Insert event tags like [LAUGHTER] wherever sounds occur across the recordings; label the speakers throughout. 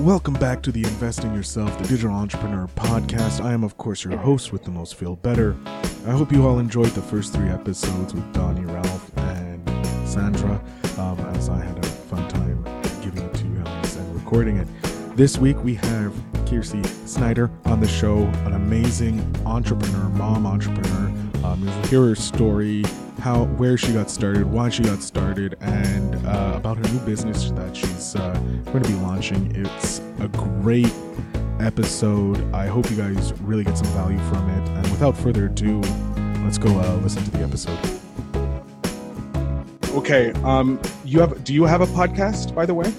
Speaker 1: Welcome back to the Invest in Yourself, the Digital Entrepreneur podcast. I am, of course, your host with the most feel better. I hope you all enjoyed the first three episodes with Donnie, Ralph, and Sandra, um, as I had a fun time giving it to you guys and recording it. This week we have Kirsty Snyder on the show, an amazing entrepreneur, mom entrepreneur. Um, you'll hear her story, how where she got started, why she got started, and uh, about her new business that she's uh, going to be launching. It's a great episode. I hope you guys really get some value from it. And without further ado, let's go uh, listen to the episode. Okay, um, you have? Do you have a podcast, by the way?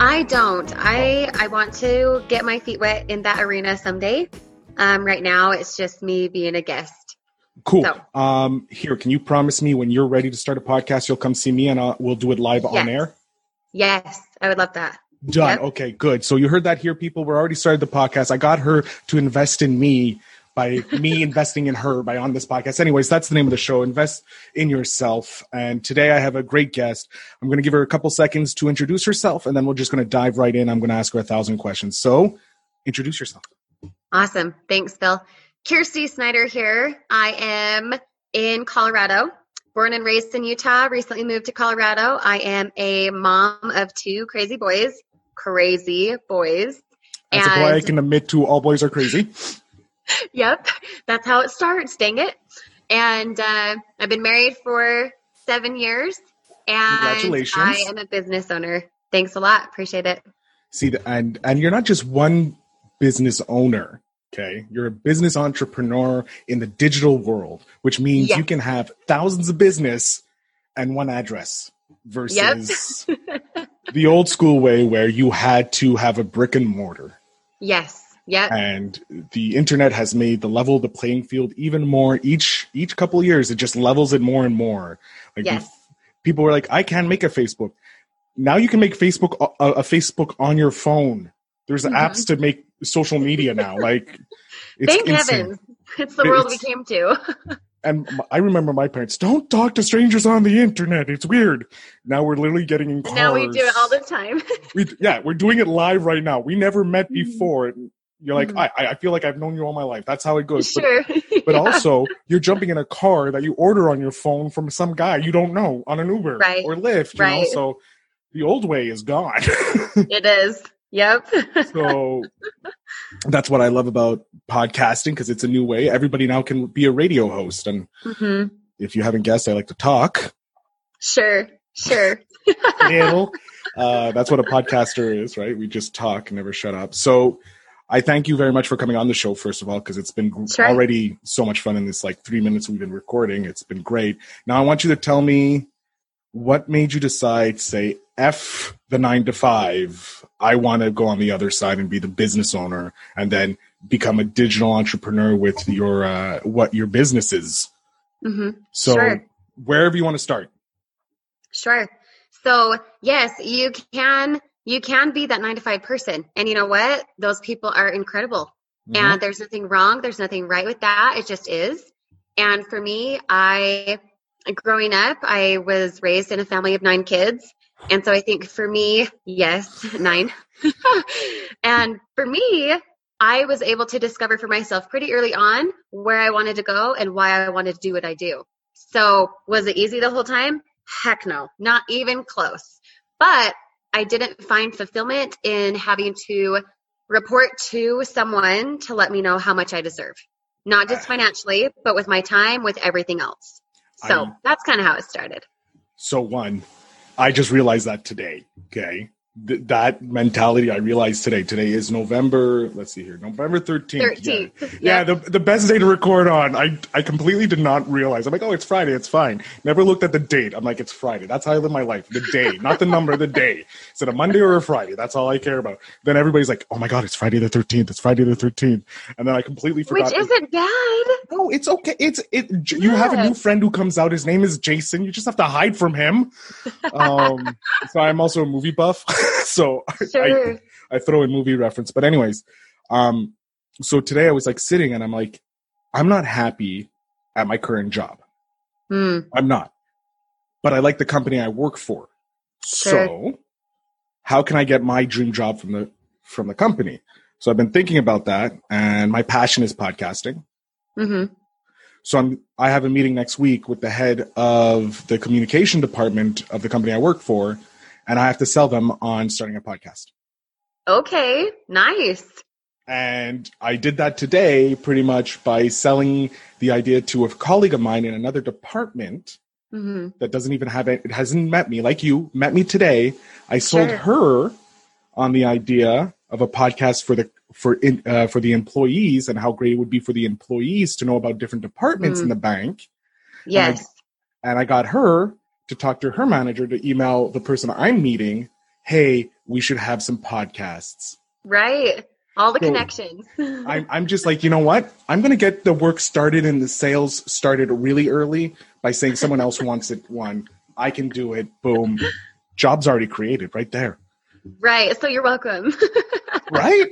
Speaker 2: I don't. I I want to get my feet wet in that arena someday. Um, right now, it's just me being a guest.
Speaker 1: Cool.
Speaker 2: So-
Speaker 1: Um, here, can you promise me when you're ready to start a podcast, you'll come see me and uh, we'll do it live on air?
Speaker 2: Yes, I would love that.
Speaker 1: Done.
Speaker 2: Yep.
Speaker 1: Okay, good. So you heard that here, people. We're already started the podcast. I got her to invest in me by me [LAUGHS] investing in her by on this podcast. Anyways, that's the name of the show. Invest in yourself. And today I have a great guest. I'm going to give her a couple seconds to introduce herself, and then we're just going to dive right in. I'm going to ask her a thousand questions. So, introduce yourself.
Speaker 2: Awesome. Thanks, Phil. Kirsty Snyder here. I am in Colorado, born and raised in Utah, recently moved to Colorado. I am a mom of two crazy boys, crazy boys.
Speaker 1: That's a boy I can admit to. All boys are crazy. [LAUGHS]
Speaker 2: Yep, that's how it starts. Dang it! And uh, I've been married for seven years, and
Speaker 1: Congratulations.
Speaker 2: I am a business owner. Thanks a lot. Appreciate it.
Speaker 1: See, the- and and you're not just one business owner. Okay, you're a business entrepreneur in the digital world, which means
Speaker 2: Yes.
Speaker 1: you can have thousands of business and one address versus [LAUGHS] the old school way where you had to have a brick and mortar.
Speaker 2: Yes. Yep.
Speaker 1: And the internet has made the level of the playing field even more. Each each couple of years, it just levels it more and more. Like
Speaker 2: Yes.
Speaker 1: people were like, "I can't make a Facebook." Now you can make Facebook a, a Facebook on your phone. There's
Speaker 2: Mhm.
Speaker 1: apps to make social media now. [LAUGHS] Like, it's
Speaker 2: Thank
Speaker 1: insane.
Speaker 2: heavens. It's the world we came to. [LAUGHS]
Speaker 1: And I remember my parents don't talk to strangers on the internet. It's weird. Now we're literally getting in cars.
Speaker 2: now we do it all the time. [LAUGHS]
Speaker 1: we, yeah, we're doing it live right now. We never met
Speaker 2: Mhm.
Speaker 1: before. You're like,
Speaker 2: Mhm.
Speaker 1: I, I feel like I've known you all my life. That's how it goes. But
Speaker 2: sure.
Speaker 1: but
Speaker 2: Yeah.
Speaker 1: also you're jumping in a car that you order on your phone from some guy you don't know on an Uber
Speaker 2: Right.
Speaker 1: or Lyft. You know?
Speaker 2: Right.
Speaker 1: So the old way is gone.
Speaker 2: it is. Yep.
Speaker 1: so [LAUGHS] that's what I love about podcasting because it's a new way. Everybody now can be a radio host. And
Speaker 2: hmm
Speaker 1: if you haven't guessed, I like to talk.
Speaker 2: Sure. Sure. [LAUGHS]
Speaker 1: Uh, that's what a podcaster is, right? We just talk, and never shut up. So I thank you very much for coming on the show, first of all, because it's been
Speaker 2: Sure.
Speaker 1: already so much fun in this like three minutes we've been recording. It's been great. Now I want you to tell me what made you decide, say, F the nine to five. I want to go on the other side and be the business owner and then become a digital entrepreneur with your uh, what your business is.
Speaker 2: hmm
Speaker 1: So
Speaker 2: Sure.
Speaker 1: wherever you want to start.
Speaker 2: Sure. So yes, you can you can be that nine to five person. And you know what? Those people are incredible.
Speaker 1: Mhm.
Speaker 2: And there's nothing wrong. There's nothing right with that. It just is. And for me, I growing up, I was raised in a family of nine kids. And so I think for me, yes, nine. [LAUGHS] and for me, I was able to discover for myself pretty early on where I wanted to go and why I wanted to do what I do. So was it easy the whole time? Heck no, not even close. But I didn't find fulfillment in having to report to someone to let me know how much I deserve. Not just financially, but with my time, with everything else. So
Speaker 1: I-
Speaker 2: that's kind of how it started.
Speaker 1: So one, I just realized that today. Okay. Th- that mentality I realized today. Today is November, let's see here, November 13th.
Speaker 2: 13th.
Speaker 1: Yeah, yeah
Speaker 2: Yep.
Speaker 1: the, the best day to record on. I, I completely did not realize. I'm like, oh, it's Friday. It's fine. Never looked at the date. I'm like, it's Friday. That's how I live my life. The day, [LAUGHS] not the number, the day. Is it a Monday or a Friday? That's all I care about. Then everybody's like, oh my God, it's Friday the 13th. It's Friday the 13th. And then I completely forgot.
Speaker 2: Which isn't bad.
Speaker 1: No, it's okay. It's it. You have a new friend who comes out. His name is Jason. You just have to hide from him. [LAUGHS] Um, so I'm also a movie buff, [LAUGHS] [LAUGHS] so
Speaker 2: Sure.
Speaker 1: I throw in movie reference. But anyways, um, so today I was like sitting and I'm like, I'm not happy at my current job.
Speaker 2: Hmm.
Speaker 1: I'm not, but I like the company I work for.
Speaker 2: Sure.
Speaker 1: So, how can I get my dream job from the from the company. So I've been thinking about that, and my passion is podcasting.
Speaker 2: Mm-hmm.
Speaker 1: So I'm I have a meeting next week with the head of the communication department of the company I work for, and I have to sell them on starting a podcast.
Speaker 2: Okay, nice.
Speaker 1: And I did that today pretty much by selling the idea to a colleague of mine in another department
Speaker 2: hmm
Speaker 1: that doesn't even have it, it hasn't met me like you met me today. I sold
Speaker 2: Sure.
Speaker 1: her on the idea of a podcast for the for in, uh, for the employees and how great it would be for the employees to know about different departments
Speaker 2: Mm.
Speaker 1: in the bank.
Speaker 2: Yes.
Speaker 1: And I got her to talk to her manager to email the person I'm meeting, "Hey, we should have some podcasts."
Speaker 2: Right. All the
Speaker 1: So,
Speaker 2: connections. [LAUGHS]
Speaker 1: I'm, I'm just like, you know what? I'm going to get the work started and the sales started really early by saying someone else wants it one. I can do it. Boom. Job's already created right there.
Speaker 2: right. So you're welcome. [LAUGHS]
Speaker 1: Right?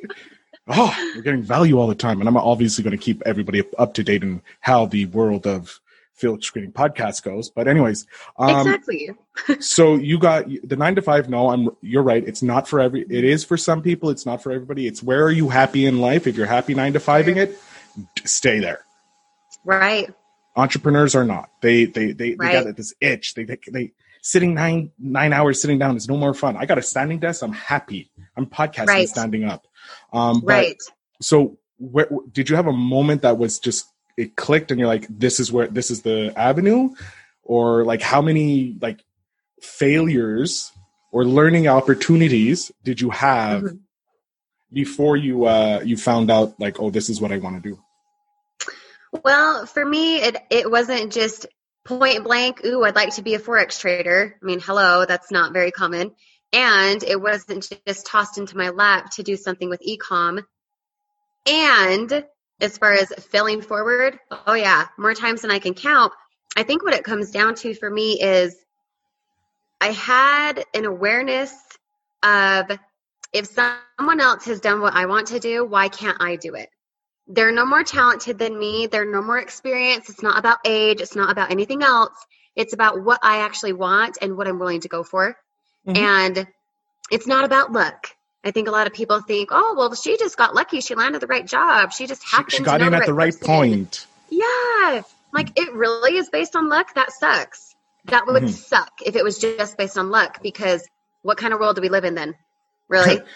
Speaker 1: Oh, we're getting value all the time. And I'm obviously going to keep everybody up, to date in how the world of field screening podcast goes. But anyways, um,
Speaker 2: exactly. [LAUGHS]
Speaker 1: so you got the nine to five. No, I'm. You're right. It's not for every. It is for some people. It's not for everybody. It's where are you happy in life? If you're happy nine to fiving it, stay there.
Speaker 2: Right.
Speaker 1: Entrepreneurs are not. They they they,
Speaker 2: Right.
Speaker 1: they got this itch. They, they they sitting nine nine hours sitting down is no more fun. I got a standing desk. I'm happy. I'm podcasting
Speaker 2: Right.
Speaker 1: standing up. Um, but
Speaker 2: Right.
Speaker 1: so where, did you have a moment that was just it clicked and you're like this is where this is the avenue or like how many like failures or learning opportunities did you have
Speaker 2: Mhm.
Speaker 1: before you uh you found out like oh this is what i want to do
Speaker 2: Well, for me, it it wasn't just point blank. Ooh, I'd like to be a forex trader. I mean, hello, that's not very common. And it wasn't just tossed into my lap to do something with ecom. And as far as failing forward, oh yeah, more times than I can count. I think what it comes down to for me is I had an awareness of if someone else has done what I want to do, why can't I do it? They're no more talented than me. They're no more experienced. It's not about age. It's not about anything else. It's about what I actually want and what I'm willing to go for.
Speaker 1: Mhm.
Speaker 2: And it's not about luck. I think a lot of people think, oh, well, she just got lucky. She landed the right job. She just
Speaker 1: she,
Speaker 2: happened
Speaker 1: she
Speaker 2: to
Speaker 1: got in at the right
Speaker 2: person."
Speaker 1: point
Speaker 2: Yeah. Like it really is based on luck. That sucks. That would
Speaker 1: Mhm.
Speaker 2: suck if it was just based on luck because what kind of world do we live in then? Really? [LAUGHS]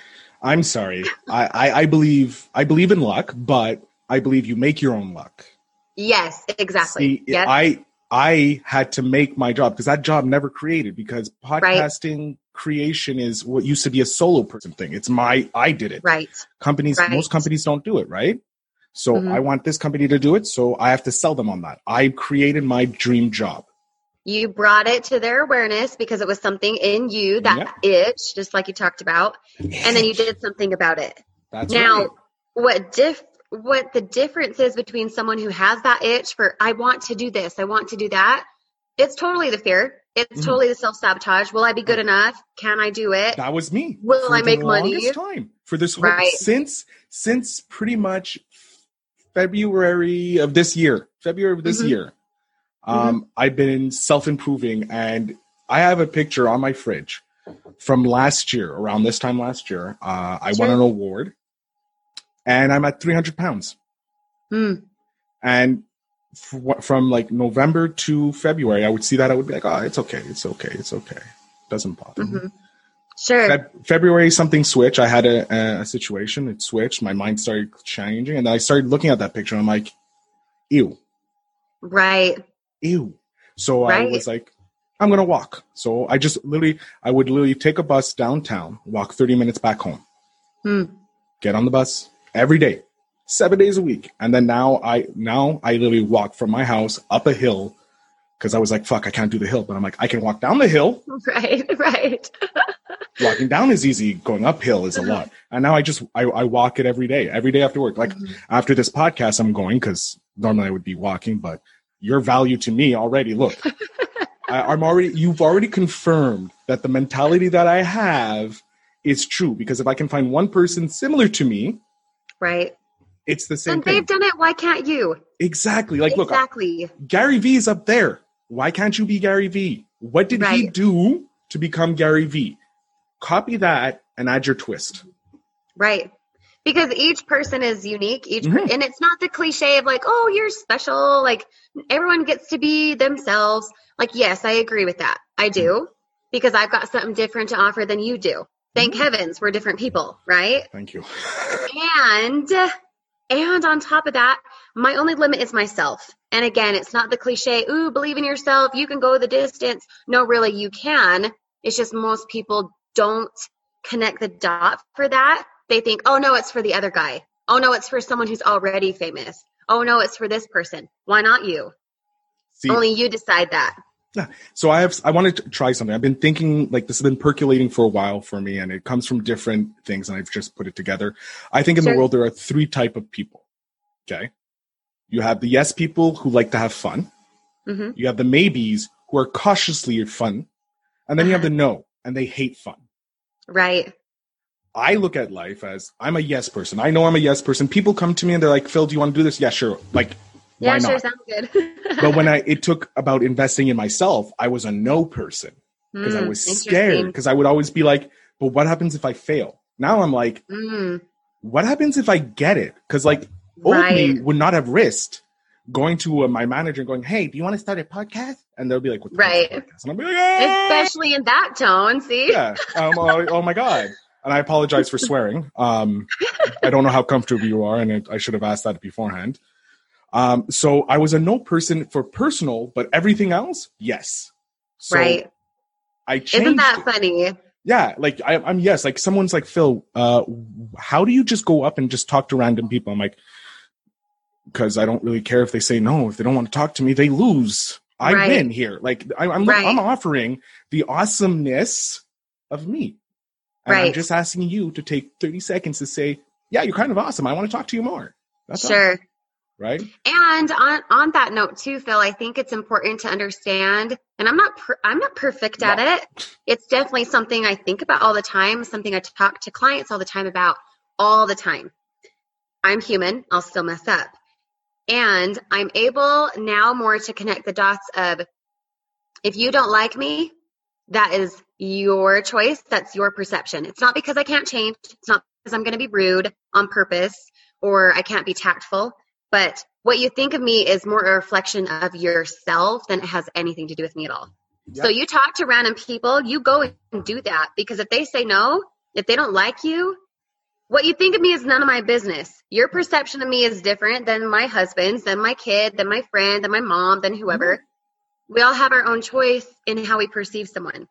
Speaker 1: i'm sorry I, I i believe i believe in luck but i believe you make your own luck
Speaker 2: yes, exactly.
Speaker 1: See,
Speaker 2: yes.
Speaker 1: I I had to make my job because that job never created because podcasting creation is what used to be a solo person thing. It's my I did it.
Speaker 2: right.
Speaker 1: Companies
Speaker 2: Right.
Speaker 1: most companies don't do it, right? So
Speaker 2: Mhm.
Speaker 1: I want this company to do it, so I have to sell them on that. I created my dream job.
Speaker 2: You brought it to their awareness because it was something in you, that itch, just like you talked about, and then you did something about it.
Speaker 1: That's
Speaker 2: now,
Speaker 1: right.
Speaker 2: what diff what the difference is between someone who has that itch for I want to do this, I want to do that, it's totally the fear. It's
Speaker 1: Mhm.
Speaker 2: totally the self sabotage. Will I be good enough? Can I do it?
Speaker 1: That was me.
Speaker 2: Will I make money?
Speaker 1: Time for this whole
Speaker 2: Right.
Speaker 1: since since pretty much February of this year. February of this
Speaker 2: Mhm.
Speaker 1: year. Um, I've been self improving, and I have a picture on my fridge from last year, around this time last year. Uh, I won an award, and I'm at 300 pounds.
Speaker 2: Hmm.
Speaker 1: And from like November to February, I would see that I would be like, oh, it's okay, it's okay, it's okay. Doesn't bother me.
Speaker 2: Mhm. Sure.
Speaker 1: Feb- February, something switched. I had a, a, situation. It switched. My mind started changing, and I started looking at that picture. And I'm like, ew,
Speaker 2: right.
Speaker 1: ew. So I was like, I'm gonna walk. So I just literally, I would literally take a bus downtown, walk 30 minutes back home,
Speaker 2: Hmm.
Speaker 1: get on the bus every day, seven days a week, and then now I now I literally walk from my house up a hill because I was like, fuck, I can't do the hill, but I'm like, I can walk down the hill [LAUGHS]
Speaker 2: Right. Right. [LAUGHS]
Speaker 1: walking down is easy going uphill is a lot and now i just i, I walk it every day every day after work like
Speaker 2: Mhm.
Speaker 1: after this podcast i'm going because normally i would be walking but your value to me already look i'm already you've already confirmed that the mentality that i have is true because if i can find one person similar to me
Speaker 2: Right.
Speaker 1: It's the same thing.
Speaker 2: And they've done it. Why can't you?
Speaker 1: exactly like look
Speaker 2: exactly.
Speaker 1: gary vee is up there why can't you be gary vee what did he do to become gary vee copy that and add your twist
Speaker 2: Right. Because each person is unique, each per-
Speaker 1: Mhm.
Speaker 2: and it's not the cliche of like, oh, you're special. Like everyone gets to be themselves. Like, yes, I agree with that. I do because I've got something different to offer than you do. Thank heavens we're different people, right?
Speaker 1: Thank you. [LAUGHS]
Speaker 2: And and on top of that, my only limit is myself. And again, it's not the cliche, ooh, believe in yourself, you can go the distance. No, really, you can. It's just most people don't connect the dot for that. They think, oh no, it's for the other guy. Oh no, it's for someone who's already famous. Oh no, it's for this person. Why not you?
Speaker 1: See,
Speaker 2: Only you decide that.
Speaker 1: So I have I wanted to try something. I've been thinking like this has been percolating for a while for me, and it comes from different things, and I've just put it together. I think in the world there are three type of people. Okay, you have the yes people who like to have fun.
Speaker 2: hmm
Speaker 1: You have the maybes who are cautiously fun, and then you have the no and they hate fun.
Speaker 2: Right.
Speaker 1: I look at life as I'm a yes person. I know I'm a yes person. People come to me and they're like, "Phil, do you want to do this?" Yeah, sure. Like,
Speaker 2: Yeah,
Speaker 1: why
Speaker 2: sure,
Speaker 1: not?
Speaker 2: sounds good. [LAUGHS]
Speaker 1: but when I it took about investing in myself, I was a no person because I
Speaker 2: Mm,
Speaker 1: was scared because I would always be like, "But what happens if I fail?" Now I'm like,
Speaker 2: Mm,
Speaker 1: "What happens if I get it?" Because like old me would not have risked going to uh, my manager and going, "Hey, do you want to start a podcast?" And they'll be like, "What the
Speaker 2: Right.
Speaker 1: podcast?" And I'll be like, "Ah!"
Speaker 2: Especially in that tone, see?
Speaker 1: yeah. Um, oh, oh my god. And I apologize for swearing. Um, I don't know how comfortable you are, and it, I should have asked that beforehand. Um, so I was a no person for personal, but everything else, yes. So
Speaker 2: right.
Speaker 1: I changed.
Speaker 2: Isn't that
Speaker 1: it.
Speaker 2: funny?
Speaker 1: Yeah, like I, I'm yes. Like someone's like Phil. Uh, how do you just go up and just talk to random people? I'm like, because I don't really care if they say no. If they don't want to talk to me, they lose. I
Speaker 2: Right.
Speaker 1: win here. Like I, I'm,
Speaker 2: Right.
Speaker 1: I'm offering the awesomeness of me. And I'm just asking you to take 30 seconds to say, yeah, you're kind of awesome. I want to talk to you more. That's all,
Speaker 2: sure.
Speaker 1: Right?
Speaker 2: And on on that note too, Phil, I think it's important to understand. And I'm not per, I'm not perfect at it. It's definitely something I think about all the time. Something I talk to clients all the time about all the time. I'm human. I'll still mess up. And I'm able now more to connect the dots of if you don't like me, that is your choice. That's your perception. It's not because I can't change. It's not because I'm going to be rude on purpose or I can't be tactful. But what you think of me is more a reflection of yourself than it has anything to do with me at all. So you talk to random people, you go and do that because if they say no, if they don't like you, what you think of me is none of my business. Your perception of me is different than my husband's, than my kid, than my friend, than my mom, than whoever. Mm-hmm. We all have our own choice in how we perceive someone.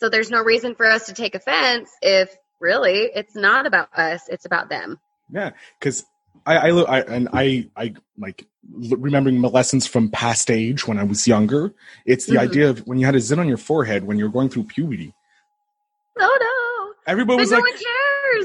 Speaker 2: So there's no reason for us to take offense if really it's not about us, it's about them.
Speaker 1: Yeah, because I, I, I, and I, I like remembering my lessons from past age when I was younger. It's the
Speaker 2: Mhm.
Speaker 1: idea of when you had a zit on your forehead when you're going through puberty.
Speaker 2: Oh no. But
Speaker 1: was
Speaker 2: no
Speaker 1: like,
Speaker 2: one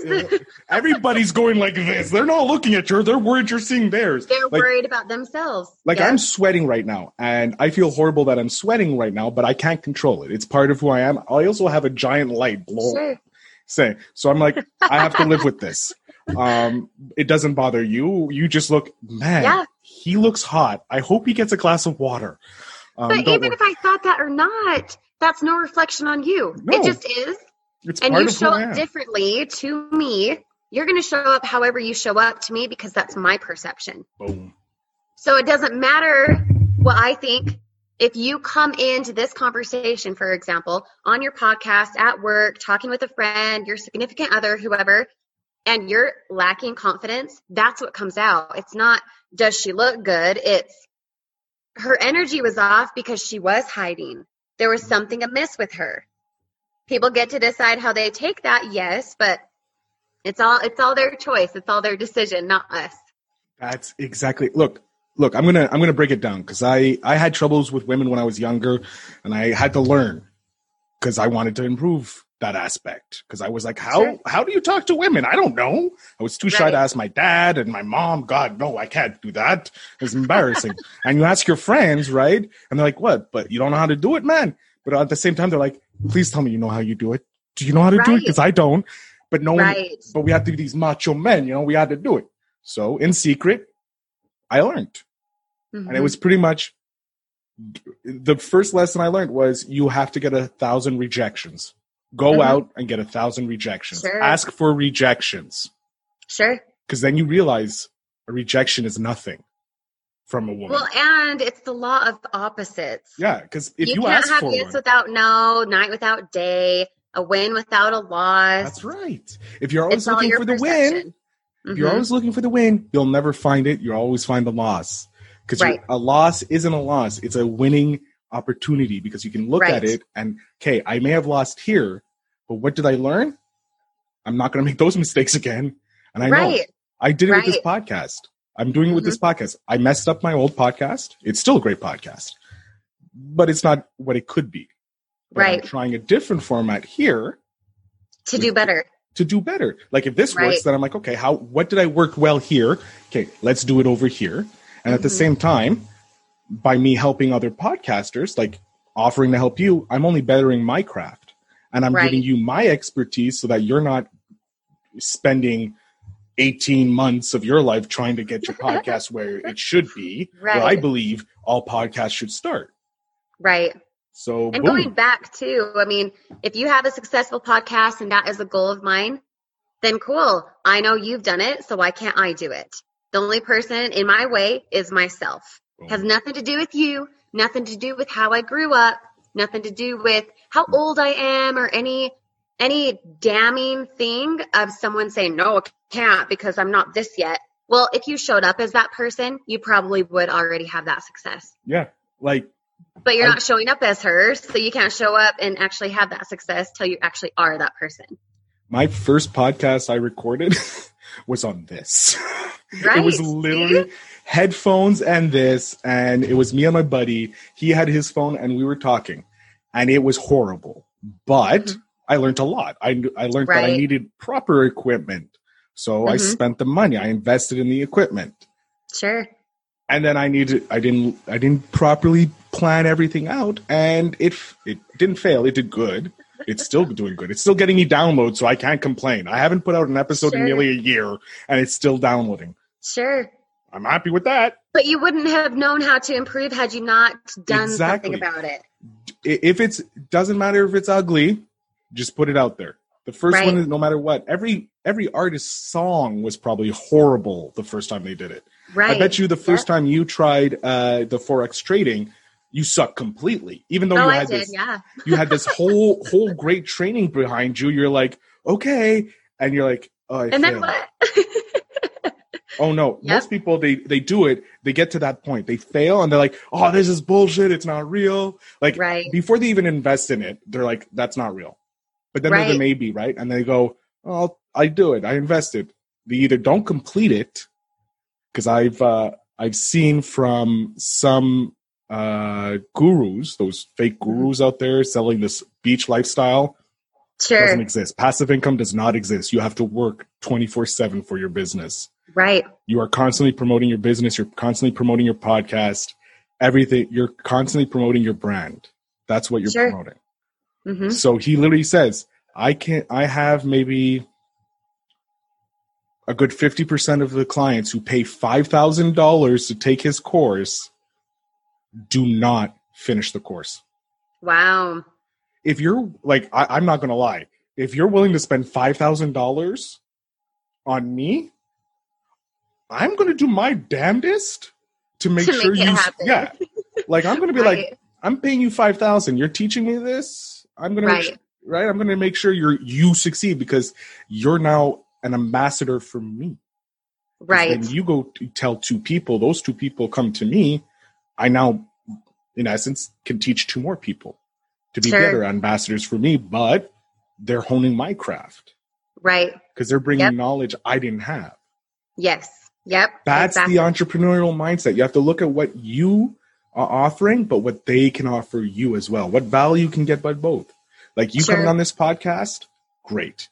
Speaker 2: cares.
Speaker 1: everybody's going like this. They're not looking at you. They're worried you're seeing theirs.
Speaker 2: They're
Speaker 1: Like-
Speaker 2: worried about themselves.
Speaker 1: Like
Speaker 2: Yeah.
Speaker 1: I'm sweating right now, and I feel horrible that I'm sweating right now, but I can't control it. It's part of who I am. I also have a giant light blow
Speaker 2: Sure.
Speaker 1: say. So I'm like, I have to live with this. [LAUGHS] Um, it doesn't bother you. You just look, man,
Speaker 2: Yeah.
Speaker 1: he looks hot. I hope he gets a glass of water. Um,
Speaker 2: But even
Speaker 1: worry.
Speaker 2: if I thought that or not, that's no reflection on you.
Speaker 1: No.
Speaker 2: It just is.
Speaker 1: it's
Speaker 2: and
Speaker 1: part
Speaker 2: you show up differently to me. You're going to show up however you show up to me because that's my perception.
Speaker 1: Boom.
Speaker 2: So it doesn't matter what I think. If you come into this conversation, for example, on your podcast, at work, talking with a friend, your significant other, whoever, and you're lacking confidence, that's what comes out. It's not, does she look good? It's her energy was off because she was hiding. There was something amiss with her. People get to decide how they take that, yes, but it's all it's all their choice. It's all their decision, not us.
Speaker 1: That's exactly. Look, look. I'm gonna I'm gonna break it down because I I had troubles with women when I was younger, and I had to learn because I wanted to improve that aspect. Because I was like, how
Speaker 2: Sure.
Speaker 1: how do you talk to women? I don't know. I was too shy to ask my dad and my mom. God, no, I can't do that. It's embarrassing. [LAUGHS] and you ask your friends, right? And they're like, what? But you don't know how to do it, man. But at the same time, they're like, please tell me you know how you do it. Do you know how to do it? Because I don't. But no one
Speaker 2: Right.
Speaker 1: but we had to be these macho men, you know, we had to do it. So in secret, I learned. And it
Speaker 2: Mhm.
Speaker 1: was pretty much the first lesson I learned was you have to get a thousand rejections. Go
Speaker 2: Mhm.
Speaker 1: out and get a thousand rejections.
Speaker 2: Sure.
Speaker 1: Ask for rejections.
Speaker 2: Sure.
Speaker 1: Because then you realize a rejection is nothing from a woman.
Speaker 2: Well, and it's the law of opposites.
Speaker 1: yeah, because if you,
Speaker 2: you, can't
Speaker 1: ask
Speaker 2: have yes
Speaker 1: one,
Speaker 2: without no, night without day, a win without a loss.
Speaker 1: that's right. If you're always
Speaker 2: It's
Speaker 1: looking for the win,
Speaker 2: perception.
Speaker 1: if you're
Speaker 2: Mhm.
Speaker 1: always looking for the win, you'll never find it. You'll always find the loss. Because
Speaker 2: Right.
Speaker 1: a loss isn't a loss; it's a winning opportunity. Because you can look at it and, okay, I may have lost here, but what did I learn? I'm not going to make [LAUGHS] those mistakes again. And I know. I did it with this podcast. I'm doing it with
Speaker 2: Mm-hmm.
Speaker 1: this podcast. I messed up my old podcast. It's still a great podcast, but it's not what it could be. But I'm
Speaker 2: Right.
Speaker 1: trying a different format here
Speaker 2: To do better.
Speaker 1: to do better. Like if this works, then I'm like, okay, how what did I work well here? Okay, let's do it over here. And at the
Speaker 2: Mhm.
Speaker 1: same time, by me helping other podcasters, like offering to help you, I'm only bettering my craft. And I'm
Speaker 2: Right.
Speaker 1: giving you my expertise so that you're not spending 18 months of your life trying to get your [LAUGHS] podcast where it should be, where I believe all podcasts should start.
Speaker 2: Right.
Speaker 1: So
Speaker 2: And
Speaker 1: boom.
Speaker 2: going back to, I mean, if you have a successful podcast and that is a goal of mine, then cool. I know you've done it, so why can't I do it? The only person in my way is myself. Has mm. nothing to do with you, nothing to do with how I grew up, nothing to do with how mm. old I am or any any damning thing of someone saying, "No, I can't because I'm not this yet." Well, if you showed up as that person, you probably would already have that success.
Speaker 1: yeah, like
Speaker 2: But you're
Speaker 1: I-
Speaker 2: not showing up as her, so you can't show up and actually have that success till you actually are that person.
Speaker 1: my first podcast I recorded [LAUGHS] was on this.
Speaker 2: Right.
Speaker 1: It was literally headphones and this, and it was me and my buddy. He had his phone, and we were talking, and it was horrible. But
Speaker 2: Mhm.
Speaker 1: I learned a lot. I I learned that I needed proper equipment, so I
Speaker 2: Mhm.
Speaker 1: spent the money. I invested in the equipment,
Speaker 2: Sure.
Speaker 1: and then I needed. I didn't. I didn't properly plan everything out, and it it didn't fail. It did good. It's still doing good. It's still getting me downloads, so I can't complain. I haven't put out an episode in nearly a year, and it's still downloading.
Speaker 2: Sure.
Speaker 1: I'm happy with that.
Speaker 2: But you wouldn't have known how to improve had you not done
Speaker 1: Exactly.
Speaker 2: something about it.
Speaker 1: If it's doesn't matter if it's ugly, just put it out there. The first
Speaker 2: Right.
Speaker 1: one is no matter what. Every every artist's song was probably horrible the first time they did it.
Speaker 2: Right.
Speaker 1: I bet you the first time you tried uh, the forex trading, you suck completely. Even though
Speaker 2: Oh,
Speaker 1: you had
Speaker 2: did.
Speaker 1: this,
Speaker 2: Yeah.
Speaker 1: you had this [LAUGHS] whole whole great training behind you. You're like, okay, and you're like, oh, I
Speaker 2: And then what? [LAUGHS]
Speaker 1: Oh no!
Speaker 2: Yep.
Speaker 1: Most people they they do it. They get to that point. They fail and they're like, "Oh, this is bullshit. It's not real." Like
Speaker 2: Right.
Speaker 1: before they even invest in it, they're like, "That's not real." But then
Speaker 2: Right.
Speaker 1: they may be right, and they go, "Oh, I do it. I invested." They either don't complete it because I've uh, I've seen from some uh, gurus, those fake
Speaker 2: Mm-hmm.
Speaker 1: gurus out there selling this beach lifestyle
Speaker 2: Sure.
Speaker 1: doesn't exist. Passive income does not exist. You have to work twenty four seven for your business
Speaker 2: Right.
Speaker 1: you are constantly promoting your business. You're constantly promoting your podcast. Everything you're constantly promoting your brand. That's what you're
Speaker 2: Sure.
Speaker 1: promoting.
Speaker 2: Hmm
Speaker 1: so he literally says i can't, i have maybe a good 50% of the clients who pay $5000 to take his course do not finish the course.
Speaker 2: Wow.
Speaker 1: if you're like I, i'm not gonna lie. If you're willing to spend $5000 on me i'm gonna do my damnedest to make
Speaker 2: To
Speaker 1: sure
Speaker 2: make
Speaker 1: you
Speaker 2: happen.
Speaker 1: yeah like i'm gonna be like i'm paying you 5000 you're teaching me this i'm gonna make
Speaker 2: Right.
Speaker 1: su- right i'm gonna make sure you're you succeed because you're now an ambassador for me.
Speaker 2: Right.
Speaker 1: And you go to tell two people those two people come to me i now in essence can teach two more people to be
Speaker 2: Sure.
Speaker 1: better ambassadors for me but they're honing my craft
Speaker 2: Right.
Speaker 1: because they're bringing
Speaker 2: Yep.
Speaker 1: knowledge i didn't have
Speaker 2: Yes. Yep.
Speaker 1: that's
Speaker 2: exactly.
Speaker 1: the entrepreneurial mindset. You have to look at what you are offering but what they can offer you as well. What value you can get by both? Like you
Speaker 2: Sure.
Speaker 1: coming on this podcast? Great.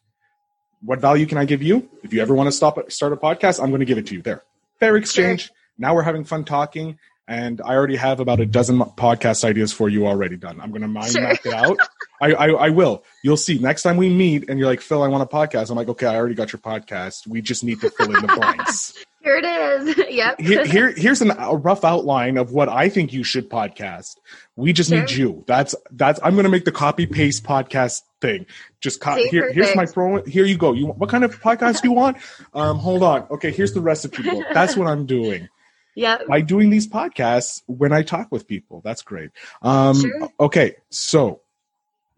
Speaker 1: What value can i give you? If you ever want to stop start a podcast i'm going to give it to you. There. Fair exchange. Now we're having fun talking and i already have about a dozen podcast ideas for you already done. I'm going to mind
Speaker 2: Sure.
Speaker 1: map it out. I, I i will. You'll see. Next time we meet and you're like phil i want a podcast. I'm like okay i already got your podcast. We just need to fill in the blanks [LAUGHS]
Speaker 2: Here it is. [LAUGHS] yep.
Speaker 1: here, [LAUGHS] here, here's an, a rough outline of what I think you should podcast. We just
Speaker 2: Sure.
Speaker 1: need you. That's that's. I'm gonna make the copy paste podcast thing. Just co-
Speaker 2: See,
Speaker 1: here. Here's my pro. Here you go. You what kind of podcast do you want? [LAUGHS] Um, hold on. Okay, here's the recipe book. That's what I'm doing
Speaker 2: Yeah.
Speaker 1: by doing these podcasts when I talk with people. That's great. Um,
Speaker 2: Sure.
Speaker 1: Okay, so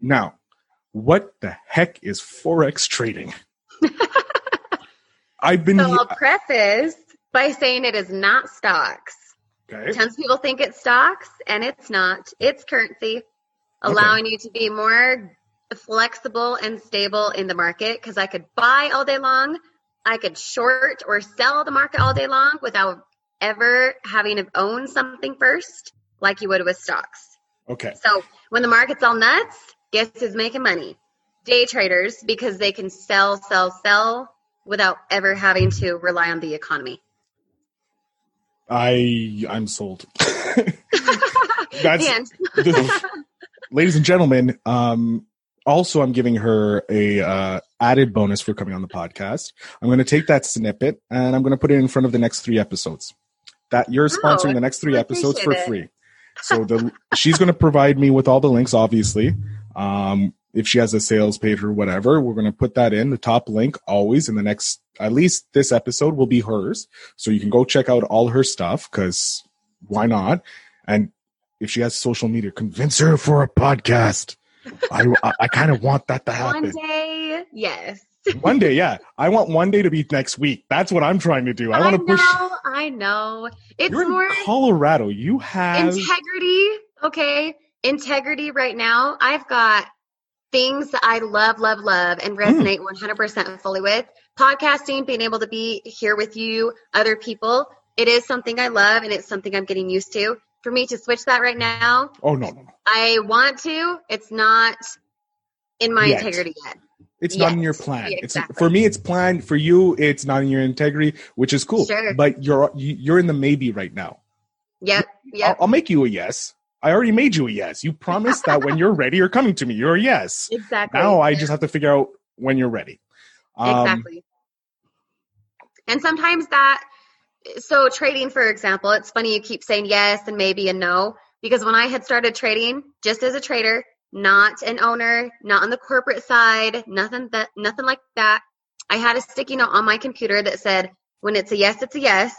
Speaker 1: now, what the heck is forex trading? I've been.
Speaker 2: So I'll preface by saying it is not stocks.
Speaker 1: okay.
Speaker 2: Tons of people think it's stocks, and it's not. It's currency, allowing you to be more flexible and stable in the market. Because I could buy all day long, I could short or sell the market all day long without ever having to own something first, like you would with stocks.
Speaker 1: Okay.
Speaker 2: So when the market's all nuts, guess who's making money? Day traders, because they can sell, sell, sell without ever having to rely on the economy.
Speaker 1: I I'm sold. [LAUGHS] That's [LAUGHS] ladies and gentlemen. Um, also, I'm giving her a uh, added bonus for coming on the podcast. I'm going to take that snippet and I'm going to put it in front of the next three episodes. That you're sponsoring the next three episodes for
Speaker 2: it.
Speaker 1: free. [LAUGHS] So the she's going to provide me with all the links. Obviously, um, if she has a sales page or whatever, we're going to put that in the top link always in the next. At least this episode will be hers, so you can go check out all her stuff because why not? And if she has social media, convince her for a podcast. I I, I kind of want that to happen.
Speaker 2: one day, yes.
Speaker 1: One day, yeah. I want one day to be next week. That's what I'm trying to do. I
Speaker 2: I,
Speaker 1: want to
Speaker 2: know,
Speaker 1: push.
Speaker 2: I know. It's
Speaker 1: You're in
Speaker 2: more
Speaker 1: Colorado. You have
Speaker 2: integrity. Okay, integrity. Right now, I've got things that I love, love, love, and hmm. resonate 100% fully with. Podcasting, being able to be here with you, other people. It is something I love, and it's something I'm getting used to. For me to switch that right now,
Speaker 1: Oh no, no, no.
Speaker 2: I want to. It's not in my
Speaker 1: Yet.
Speaker 2: integrity yet.
Speaker 1: It's not in your plan.
Speaker 2: Yeah,
Speaker 1: It's for me. It's planned. For you, it's not in your integrity, which is cool.
Speaker 2: Sure.
Speaker 1: But you're you- you're in the maybe right now.
Speaker 2: Yep.
Speaker 1: I'll, I'll make you a yes. I already made you a yes. You promised that when you're ready, you're coming to me. You're a yes. [LAUGHS]
Speaker 2: exactly.
Speaker 1: Now I just have to figure out when you're ready. Um,
Speaker 2: exactly. And sometimes that, so trading, for example, it's funny you keep saying yes and maybe and no, because when I had started trading, just as a trader, not an owner, not on the corporate side, nothing that, nothing like that. I had a sticky note on my computer that said, when it's a yes, it's a yes.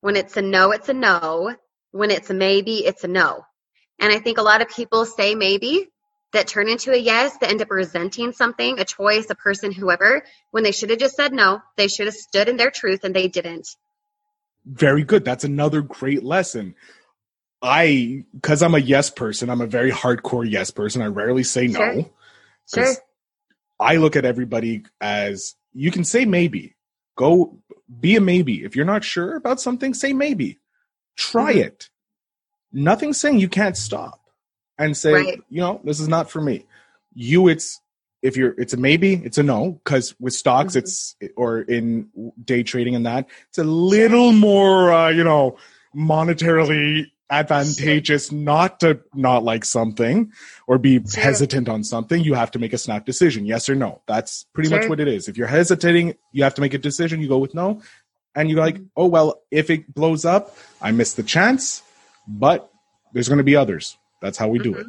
Speaker 2: When it's a no, it's a no. When it's a maybe, it's a no. And I think a lot of people say maybe that turn into a yes, that end up resenting something, a choice, a person, whoever, when they should have just said no. They should have stood in their truth and they didn't.
Speaker 1: very good. That's another great lesson. I, because I'm a yes person, I'm a very hardcore yes person. I rarely say no.
Speaker 2: Sure.
Speaker 1: 'Cause
Speaker 2: Sure.
Speaker 1: I look at everybody as you can say maybe. Go be a maybe. If you're not sure about something, say maybe. Try
Speaker 2: Mhm.
Speaker 1: it. Nothing's saying you can't stop and say,
Speaker 2: Right.
Speaker 1: you know, this is not for me. You, it's if you're, it's a maybe, it's a no. Because with stocks,
Speaker 2: Mhm.
Speaker 1: it's or in day trading and that, it's a little more, uh, you know, monetarily advantageous not to not like something or be
Speaker 2: Sure.
Speaker 1: hesitant on something you have to make a snap decision yes or no that's pretty much what it is if you're hesitating you have to make a decision you go with no and you're like
Speaker 2: Mhm.
Speaker 1: oh well if it blows up i missed the chance but there's going to be others that's how we do it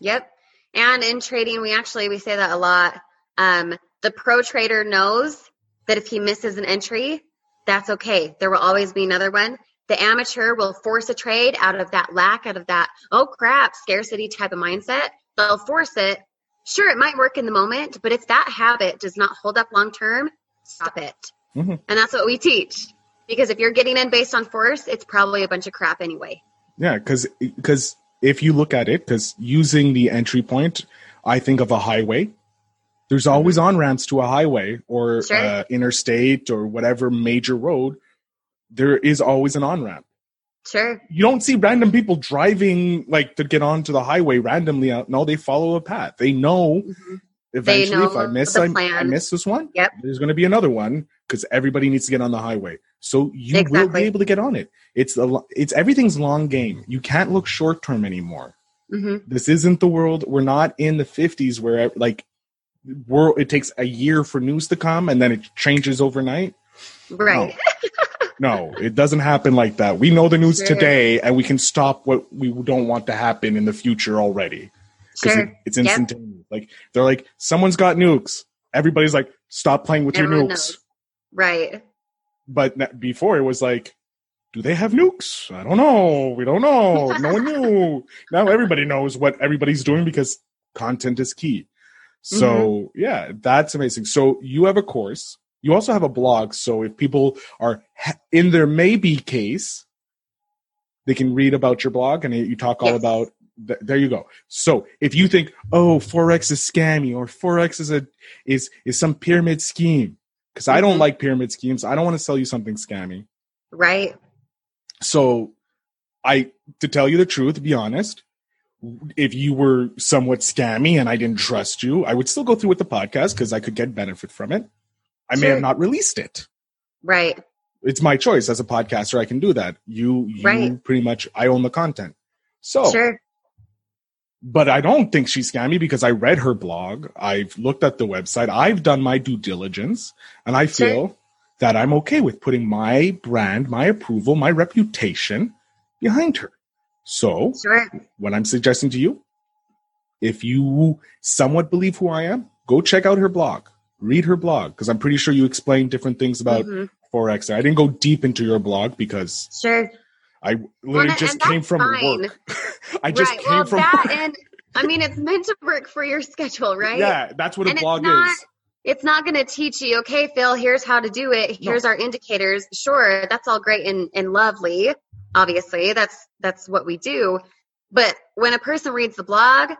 Speaker 2: Yep. And in trading, we actually we say that a lot. Um, the pro trader knows that if he misses an entry, that's okay. There will always be another one. The amateur will force a trade out of that lack, out of that oh crap scarcity type of mindset. They'll force it. Sure, it might work in the moment, but if that habit does not hold up long term, stop it.
Speaker 1: Mhm.
Speaker 2: And that's what we teach. Because if you're getting in based on force, it's probably a bunch of crap anyway.
Speaker 1: Yeah because because if you look at it because using the entry point i think of a highway there's always on ramps to a highway or
Speaker 2: Sure.
Speaker 1: uh, interstate or whatever major road there is always an on ramp
Speaker 2: Sure.
Speaker 1: you don't see random people driving like to get onto the highway randomly out no they follow a path they know
Speaker 2: Mhm.
Speaker 1: eventually if i
Speaker 2: know
Speaker 1: miss I, I miss this one
Speaker 2: Yep.
Speaker 1: there's going to be another one because everybody needs to get on the highway so you will be able to get on it it's a it's everything's long game you can't look short term anymore
Speaker 2: hmm
Speaker 1: this isn't the world we're not in the 50s where like world it takes a year for news to come and then it changes overnight
Speaker 2: Right.
Speaker 1: no, it doesn't happen like that. We know the news
Speaker 2: Sure.
Speaker 1: today, and we can stop what we don't want to happen in the future already. Because
Speaker 2: Sure.
Speaker 1: it, it's
Speaker 2: Yep.
Speaker 1: instantaneous. Like they're like, someone's got nukes. Everybody's like, stop playing with your nukes.
Speaker 2: knows. Right.
Speaker 1: But before it was like, do they have nukes? I don't know. We don't know. No one knew. [LAUGHS] Now everybody knows what everybody's doing because content is key. So
Speaker 2: Mm-hmm.
Speaker 1: yeah, that's amazing. So you have a course. You also have a blog. So if people are in their maybe case, they can read about your blog and you talk all
Speaker 2: Yes.
Speaker 1: about. Th- there you go. So if you think, oh, forex is scammy or forex is a is is some pyramid scheme, because I don't
Speaker 2: Mhm.
Speaker 1: like pyramid schemes. I don't want to sell you something scammy.
Speaker 2: Right.
Speaker 1: So I to tell you the truth, be honest, if you were somewhat scammy and I didn't trust you, I would still go through with the podcast because I could get benefit from it. I may have not released it.
Speaker 2: Right.
Speaker 1: It's my choice as a podcaster. I can do that. You, you
Speaker 2: Right.
Speaker 1: pretty much, I own the content. So,
Speaker 2: Sure.
Speaker 1: But I don't think she's scammy because I read her blog. I've looked at the website. I've done my due diligence and I
Speaker 2: Sure.
Speaker 1: feel that I'm okay with putting my brand, my approval, my reputation behind her. So
Speaker 2: Sure.
Speaker 1: what I'm suggesting to you, if you somewhat believe who I am, go check out her blog. Read her blog because I'm pretty sure you explain different things about
Speaker 2: Mhm.
Speaker 1: forex. I didn't go deep into your blog because
Speaker 2: Sure.
Speaker 1: I literally
Speaker 2: and-
Speaker 1: just came from
Speaker 2: fine.
Speaker 1: work. [LAUGHS] I just
Speaker 2: right.
Speaker 1: came
Speaker 2: well,
Speaker 1: from
Speaker 2: that
Speaker 1: work.
Speaker 2: and I mean, it's meant to work for your schedule, right?
Speaker 1: Yeah, that's what
Speaker 2: And
Speaker 1: a blog
Speaker 2: not-
Speaker 1: is.
Speaker 2: It's not going to teach you, okay, Phil, here's how to do it. Here's our indicators. Sure, that's all great and, and lovely. Obviously, that's that's what we do. But when a person reads the blog,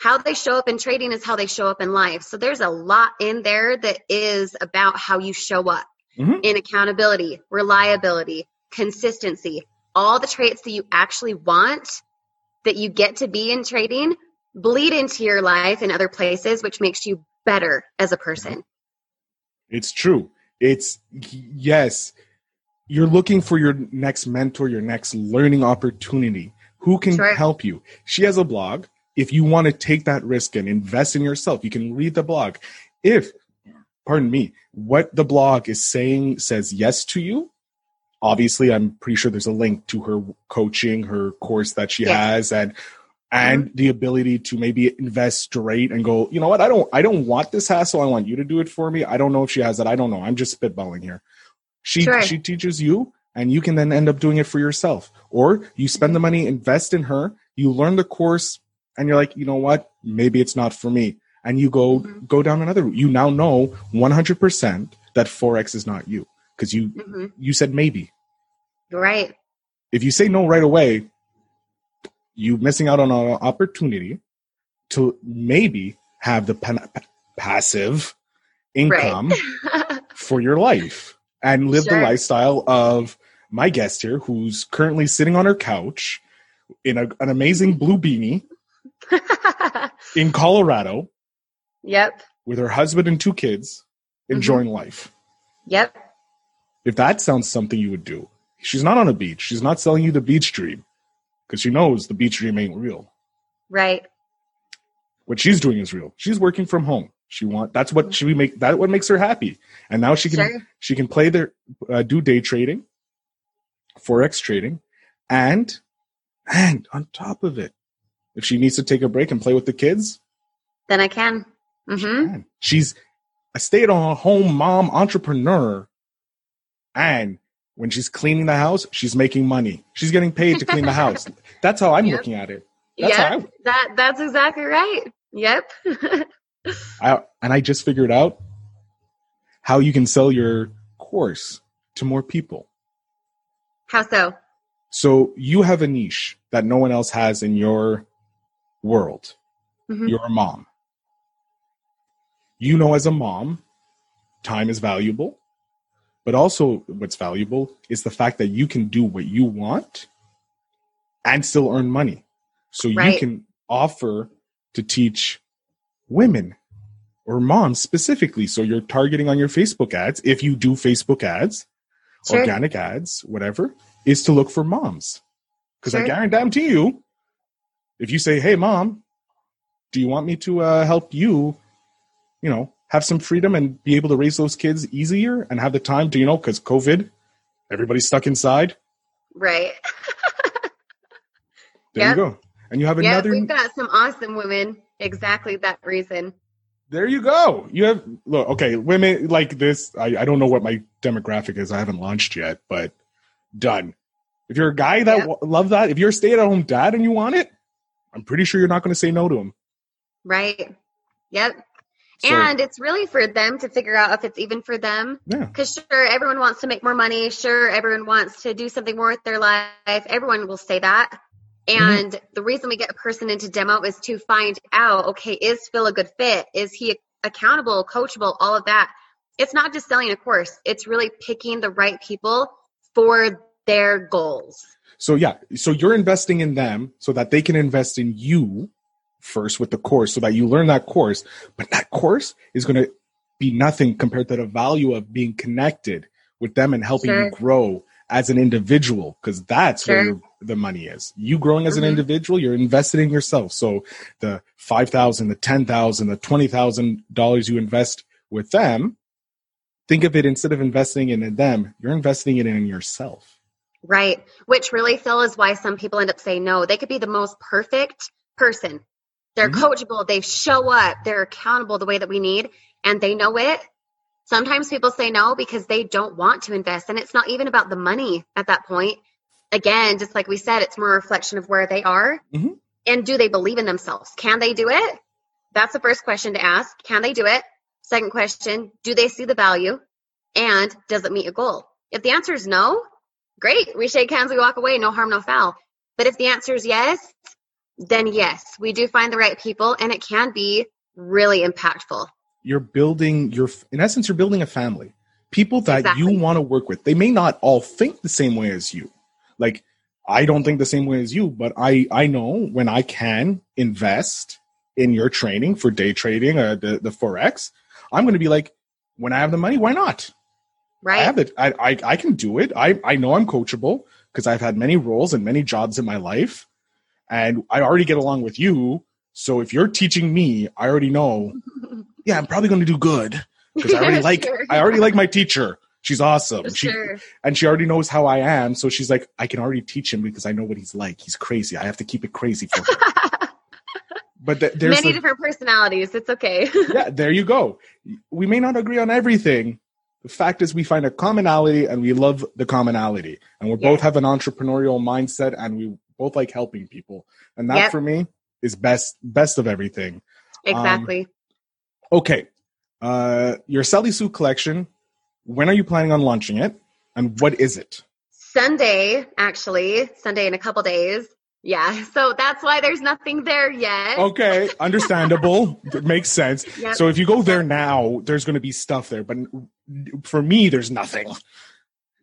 Speaker 2: how they show up in trading is how they show up in life. So there's a lot in there that is about how you show up
Speaker 1: Mhm.
Speaker 2: in accountability, reliability, consistency, all the traits that you actually want that you get to be in trading bleed into your life in other places, which makes you better as a person. Mm-hmm.
Speaker 1: It's true. It's yes. You're looking for your next mentor, your next learning opportunity. Who can
Speaker 2: Sure.
Speaker 1: help you? She has a blog. If you want to take that risk and invest in yourself, you can read the blog. If, pardon me, what the blog is saying says yes to you, obviously I'm pretty sure there's a link to her coaching, her course that she
Speaker 2: Yes.
Speaker 1: has and and the ability to maybe invest straight and go, you know what, I don't I don't want this hassle. I want you to do it for me. I don't know if she has that. I don't know. I'm just spitballing here. She
Speaker 2: Sure.
Speaker 1: she teaches you and you can then end up doing it for yourself. Or you spend the money, invest in her, you learn the course, and you're like, you know what? Maybe it's not for me. And you go
Speaker 2: Mhm.
Speaker 1: go down another route. You now know 100% that Forex is not you. Because you
Speaker 2: hmm
Speaker 1: you said maybe.
Speaker 2: Right.
Speaker 1: If you say no right away, you missing out on an opportunity to maybe have the pa- pa- passive income [LAUGHS] for your life and live the lifestyle of my guest here, who's currently sitting on her couch in a, an amazing blue beanie [LAUGHS] in Colorado
Speaker 2: yep.
Speaker 1: with her husband and two kids, enjoying life.
Speaker 2: Yep.
Speaker 1: If that sounds something you would do, she's not on a beach. She's not selling you the beach dream because she knows the beach dream ain't real.
Speaker 2: Right.
Speaker 1: What she's doing is real. She's working from home. She want that's what she make that what makes her happy. And now she can
Speaker 2: Sure.
Speaker 1: she can play their uh, do day trading, forex trading, and and on top of it, if she needs to take a break and play with the kids,
Speaker 2: Then I can.
Speaker 1: she
Speaker 2: hmm
Speaker 1: can. she's a stay-at-home mom entrepreneur, and when she's cleaning the house, she's making money. She's getting paid to clean the house. That's how I'm
Speaker 2: Yep.
Speaker 1: looking at it. That's
Speaker 2: Yep. That that's exactly right. Yep. [LAUGHS]
Speaker 1: I, and I just figured out how you can sell your course to more people.
Speaker 2: How so?
Speaker 1: So you have a niche that no one else has in your world.
Speaker 2: Mhm.
Speaker 1: You're a mom. You know, as a mom, time is valuable, but also what's valuable is the fact that you can do what you want and still earn money. So you can offer to teach women or moms specifically. So you're targeting on your Facebook ads, if you do Facebook ads,
Speaker 2: Sure.
Speaker 1: organic ads, whatever, is to look for moms. Because I
Speaker 2: Sure.
Speaker 1: guarantee you, if you say, "Hey, mom, do you want me to uh, help you, you know, have some freedom and be able to raise those kids easier and have the time to, you know, because COVID, Everybody's stuck inside.
Speaker 2: Right. [LAUGHS]
Speaker 1: There
Speaker 2: Yep.
Speaker 1: you go. And you have another.
Speaker 2: Yeah, we've got some awesome women. Exactly that reason.
Speaker 1: There you go. You have look. Okay, women like this. I, I don't know what my demographic is. I haven't launched yet, but done. If you're a guy that
Speaker 2: Yep.
Speaker 1: w- love that, if you're a stay-at-home dad and you want it, I'm pretty sure you're not going to say no to him.
Speaker 2: Right. Yep.
Speaker 1: So,
Speaker 2: and it's really for them to figure out if it's even for them.
Speaker 1: yeah,
Speaker 2: Because sure, everyone wants to make more money. Sure, everyone wants to do something more with their life. Everyone will say that.
Speaker 1: Mm-hmm.
Speaker 2: And the reason we get a person into demo is to find out, okay, is Phil a good fit? Is he accountable, coachable, all of that? It's not just selling a course. It's really picking the right people for their goals.
Speaker 1: So yeah, so you're investing in them so that they can invest in you first with the course so that you learn that course. But that course is going to be nothing compared to the value of being connected with them and helping
Speaker 2: Sure.
Speaker 1: you grow as an individual because that's where
Speaker 2: Sure.
Speaker 1: your, the money is. You growing as an
Speaker 2: Mhm.
Speaker 1: individual, you're invested in yourself. So the 5,000, the 10,000, the $20,000 you invest with them, think of it instead of investing in them, you're investing it in yourself.
Speaker 2: Right. Which really, Phil, is why some people end up saying no. They could be the most perfect person. They're
Speaker 1: Mhm.
Speaker 2: coachable. They show up. They're accountable the way that we need and they know it. Sometimes people say no because they don't want to invest. And it's not even about the money at that point. Again, just like we said, it's more a reflection of where they are.
Speaker 1: Mhm.
Speaker 2: And do they believe in themselves? Can they do it? That's the first question to ask. Can they do it? Second question, do they see the value? And does it meet a goal? If the answer is no, great. We shake hands, we walk away, no harm, no foul. But if the answer is yes, then yes, we do find the right people and it can be really impactful.
Speaker 1: you're building your in essence you're building a family people that
Speaker 2: Exactly.
Speaker 1: you want to work with they may not all think the same way as you like i don't think the same way as you but i i know when i can invest in your training for day trading or the, the forex i'm going to be like when i have the money why not
Speaker 2: Right.
Speaker 1: i have it I, I i can do it i i know i'm coachable because i've had many roles and many jobs in my life and i already get along with you so if you're teaching me i already know [LAUGHS] yeah, I'm probably going to do good because I already like
Speaker 2: Sure.
Speaker 1: I already like my teacher. She's awesome. She
Speaker 2: Sure.
Speaker 1: and she already knows how I am, so she's like, I can already teach him because I know what he's like. He's crazy. I have to keep it crazy for him. [LAUGHS] but th- there's
Speaker 2: Many different personalities. It's okay. [LAUGHS]
Speaker 1: yeah, there you go. We may not agree on everything. The fact is, we find a commonality, and we love the commonality, and we both have an entrepreneurial mindset, and we both like helping people, and that
Speaker 2: Yep.
Speaker 1: for me is best best of everything.
Speaker 2: exactly.
Speaker 1: Okay. Uh, your Sally Sue collection, when are you planning on launching it? And what is it?
Speaker 2: Sunday, actually, Sunday in a couple days. Yeah. [LAUGHS] So that's why there's nothing there yet.
Speaker 1: Okay, [LAUGHS] understandable. It makes sense.
Speaker 2: Yep.
Speaker 1: So if you go there now, there's going to be stuff there, but for me, there's nothing.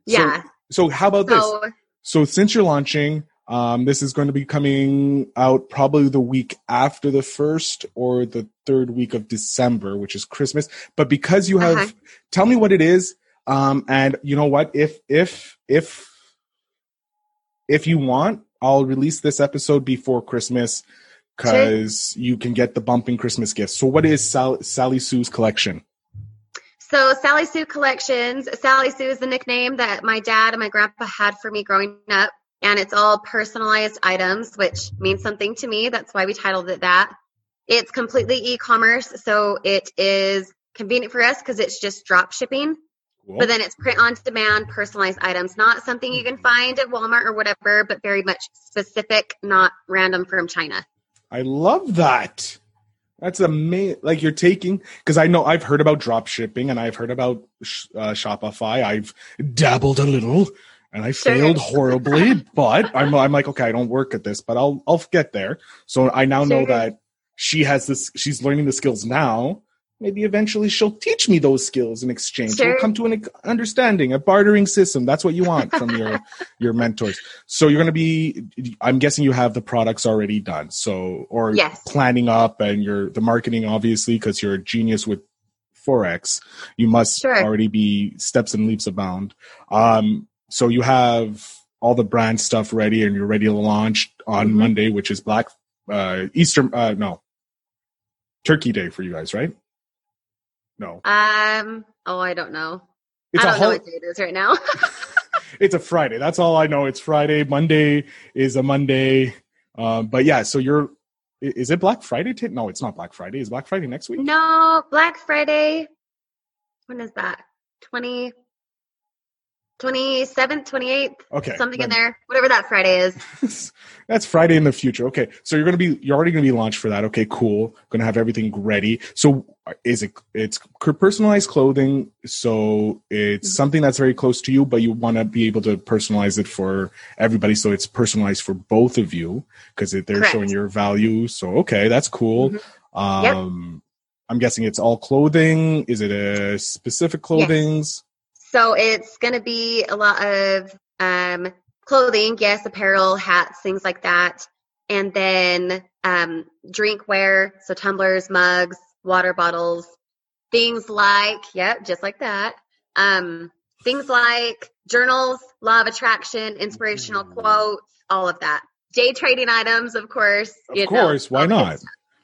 Speaker 2: yeah.
Speaker 1: So, so how about this?
Speaker 2: So
Speaker 1: So since you're launching, um, this is going to be coming out probably the week after the first or the third week of December, which is Christmas. But because you have,
Speaker 2: Uh-huh.
Speaker 1: tell me what it is, um, and you know what? If if if if you want, I'll release this episode before Christmas because you can get the bumping Christmas gifts. So what is Sal- Sally Sue's collection?
Speaker 2: So Sally Sue Collections. Sally Sue is the nickname that my dad and my grandpa had for me growing up. And it's all personalized items, which means something to me. That's why we titled it that. It's completely e-commerce. So it is convenient for us because it's just drop shipping.
Speaker 1: Cool.
Speaker 2: But then it's print on demand, personalized items, not something you can find at Walmart or whatever, but very much specific, not random from China.
Speaker 1: I love that. That's amazing. Like you're taking because I know I've heard about drop shipping and I've heard about uh, Shopify. I've dabbled a little and I failed horribly, [LAUGHS] but I'm I'm like okay, I don't work at this, but I'll I'll get there. So I now know that she has this. She's learning the skills now. Maybe eventually she'll teach me those skills in exchange.
Speaker 2: Sure.
Speaker 1: We'll come to an understanding, a bartering system. That's what you want from your [LAUGHS] your mentors. So you're going to be. I'm guessing you have the products already done. So or
Speaker 2: Yes.
Speaker 1: planning up and you're the marketing obviously because you're a genius with forex. You must
Speaker 2: Sure.
Speaker 1: already be steps and leaps abound. Um, so you have all the brand stuff ready and you're ready to launch on
Speaker 2: Mhm.
Speaker 1: Monday, which is Black uh, Easter. Uh, no, Turkey Day for you guys, right? No,
Speaker 2: Um, oh, I don't know.
Speaker 1: it's
Speaker 2: I
Speaker 1: a
Speaker 2: don't know what day it is right now. [LAUGHS]
Speaker 1: it's a Friday. That's all I know. It's Friday. Monday is a Monday. Um, but yeah, so you're. Is it Black Friday? T- no, it's not Black Friday. Is Black Friday next week?
Speaker 2: No, Black Friday. When is that? 20, 27th, 28th,
Speaker 1: Okay,
Speaker 2: something in there. Whatever that Friday is. [LAUGHS]
Speaker 1: That's Friday in the future. Okay, so you're gonna be you're already gonna be launched for that. Okay, cool. Gonna have everything ready. So is it it's personalized clothing? So it's
Speaker 2: Mhm.
Speaker 1: something that's very close to you, but you want to be able to personalize it for everybody. So it's personalized for both of you because they're
Speaker 2: Correct.
Speaker 1: showing your value. So okay, that's cool.
Speaker 2: Mhm. Yep.
Speaker 1: Um, I'm guessing it's all clothing. Is it a specific clothings?
Speaker 2: So it's going to be a lot of um, clothing, yes, apparel, hats, things like that. And then um, drinkware, so tumblers, mugs, water bottles, things like, yep, just like that. Um, things like journals, law of attraction, inspirational
Speaker 1: Ooh.
Speaker 2: quotes, all of that. Day trading items, of course.
Speaker 1: Of
Speaker 2: you know,
Speaker 1: course, why
Speaker 2: all the good
Speaker 1: not?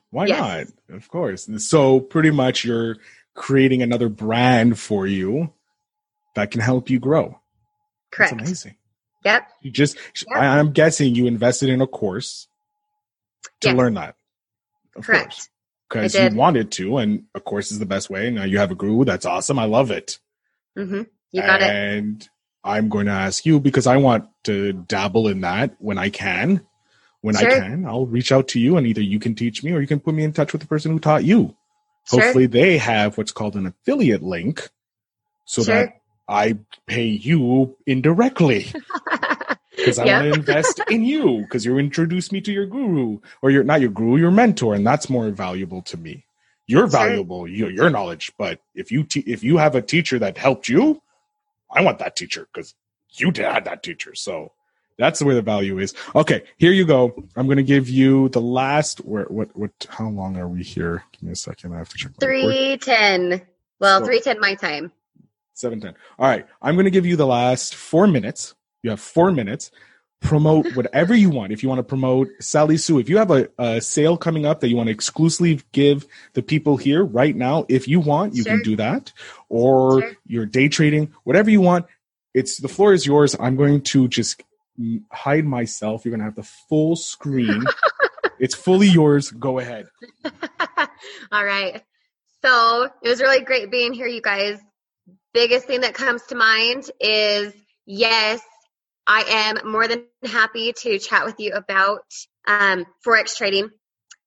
Speaker 1: Why
Speaker 2: Yes.
Speaker 1: not? Of course. So pretty much you're creating another brand for you that can help you grow.
Speaker 2: Correct.
Speaker 1: That's amazing.
Speaker 2: Yep.
Speaker 1: You just
Speaker 2: Yep.
Speaker 1: I, I'm guessing you invested in a course to
Speaker 2: Yes.
Speaker 1: learn that. Of
Speaker 2: Correct.
Speaker 1: Because you wanted to, and a course is the best way. Now you have a guru. That's awesome. I love it.
Speaker 2: hmm You got it.
Speaker 1: and I'm going to ask you because I want to dabble in that when I can. When I can, I'll reach out to you and either you can teach me or you can put me in touch with the person who taught you.
Speaker 2: Sure.
Speaker 1: Hopefully they have what's called an affiliate link so
Speaker 2: Sure.
Speaker 1: that I pay you indirectly [LAUGHS] because I
Speaker 2: Yep.
Speaker 1: want to invest in you because you introduced me to your guru or your not your guru, your mentor, and that's more valuable to me. You're valuable, your your knowledge, but if you te- if you have a teacher that helped you, I want that teacher because you had that teacher. So that's where the value is. Okay, here you go. I'm going to give you the last. Where what what? How long are we here? Give me a second. I have to check.
Speaker 2: Three ten. Well,
Speaker 1: So-
Speaker 2: three ten my time.
Speaker 1: Seven ten. All right. I'm going to give you the last four minutes. You have four minutes. Promote [LAUGHS] whatever you want. If you want to promote Sally Sue, if you have a, a sale coming up that you want to exclusively give the people here right now, if you want, you can do that. Or
Speaker 2: Sure.
Speaker 1: you're day trading, whatever you want. It's the floor is yours. I'm going to just hide myself. You're going to have the full screen. [LAUGHS] it's fully yours. Go ahead. [LAUGHS]
Speaker 2: All right. So it was really great being here, you guys. Biggest thing that comes to mind is yes, I am more than happy to chat with you about um, Forex trading.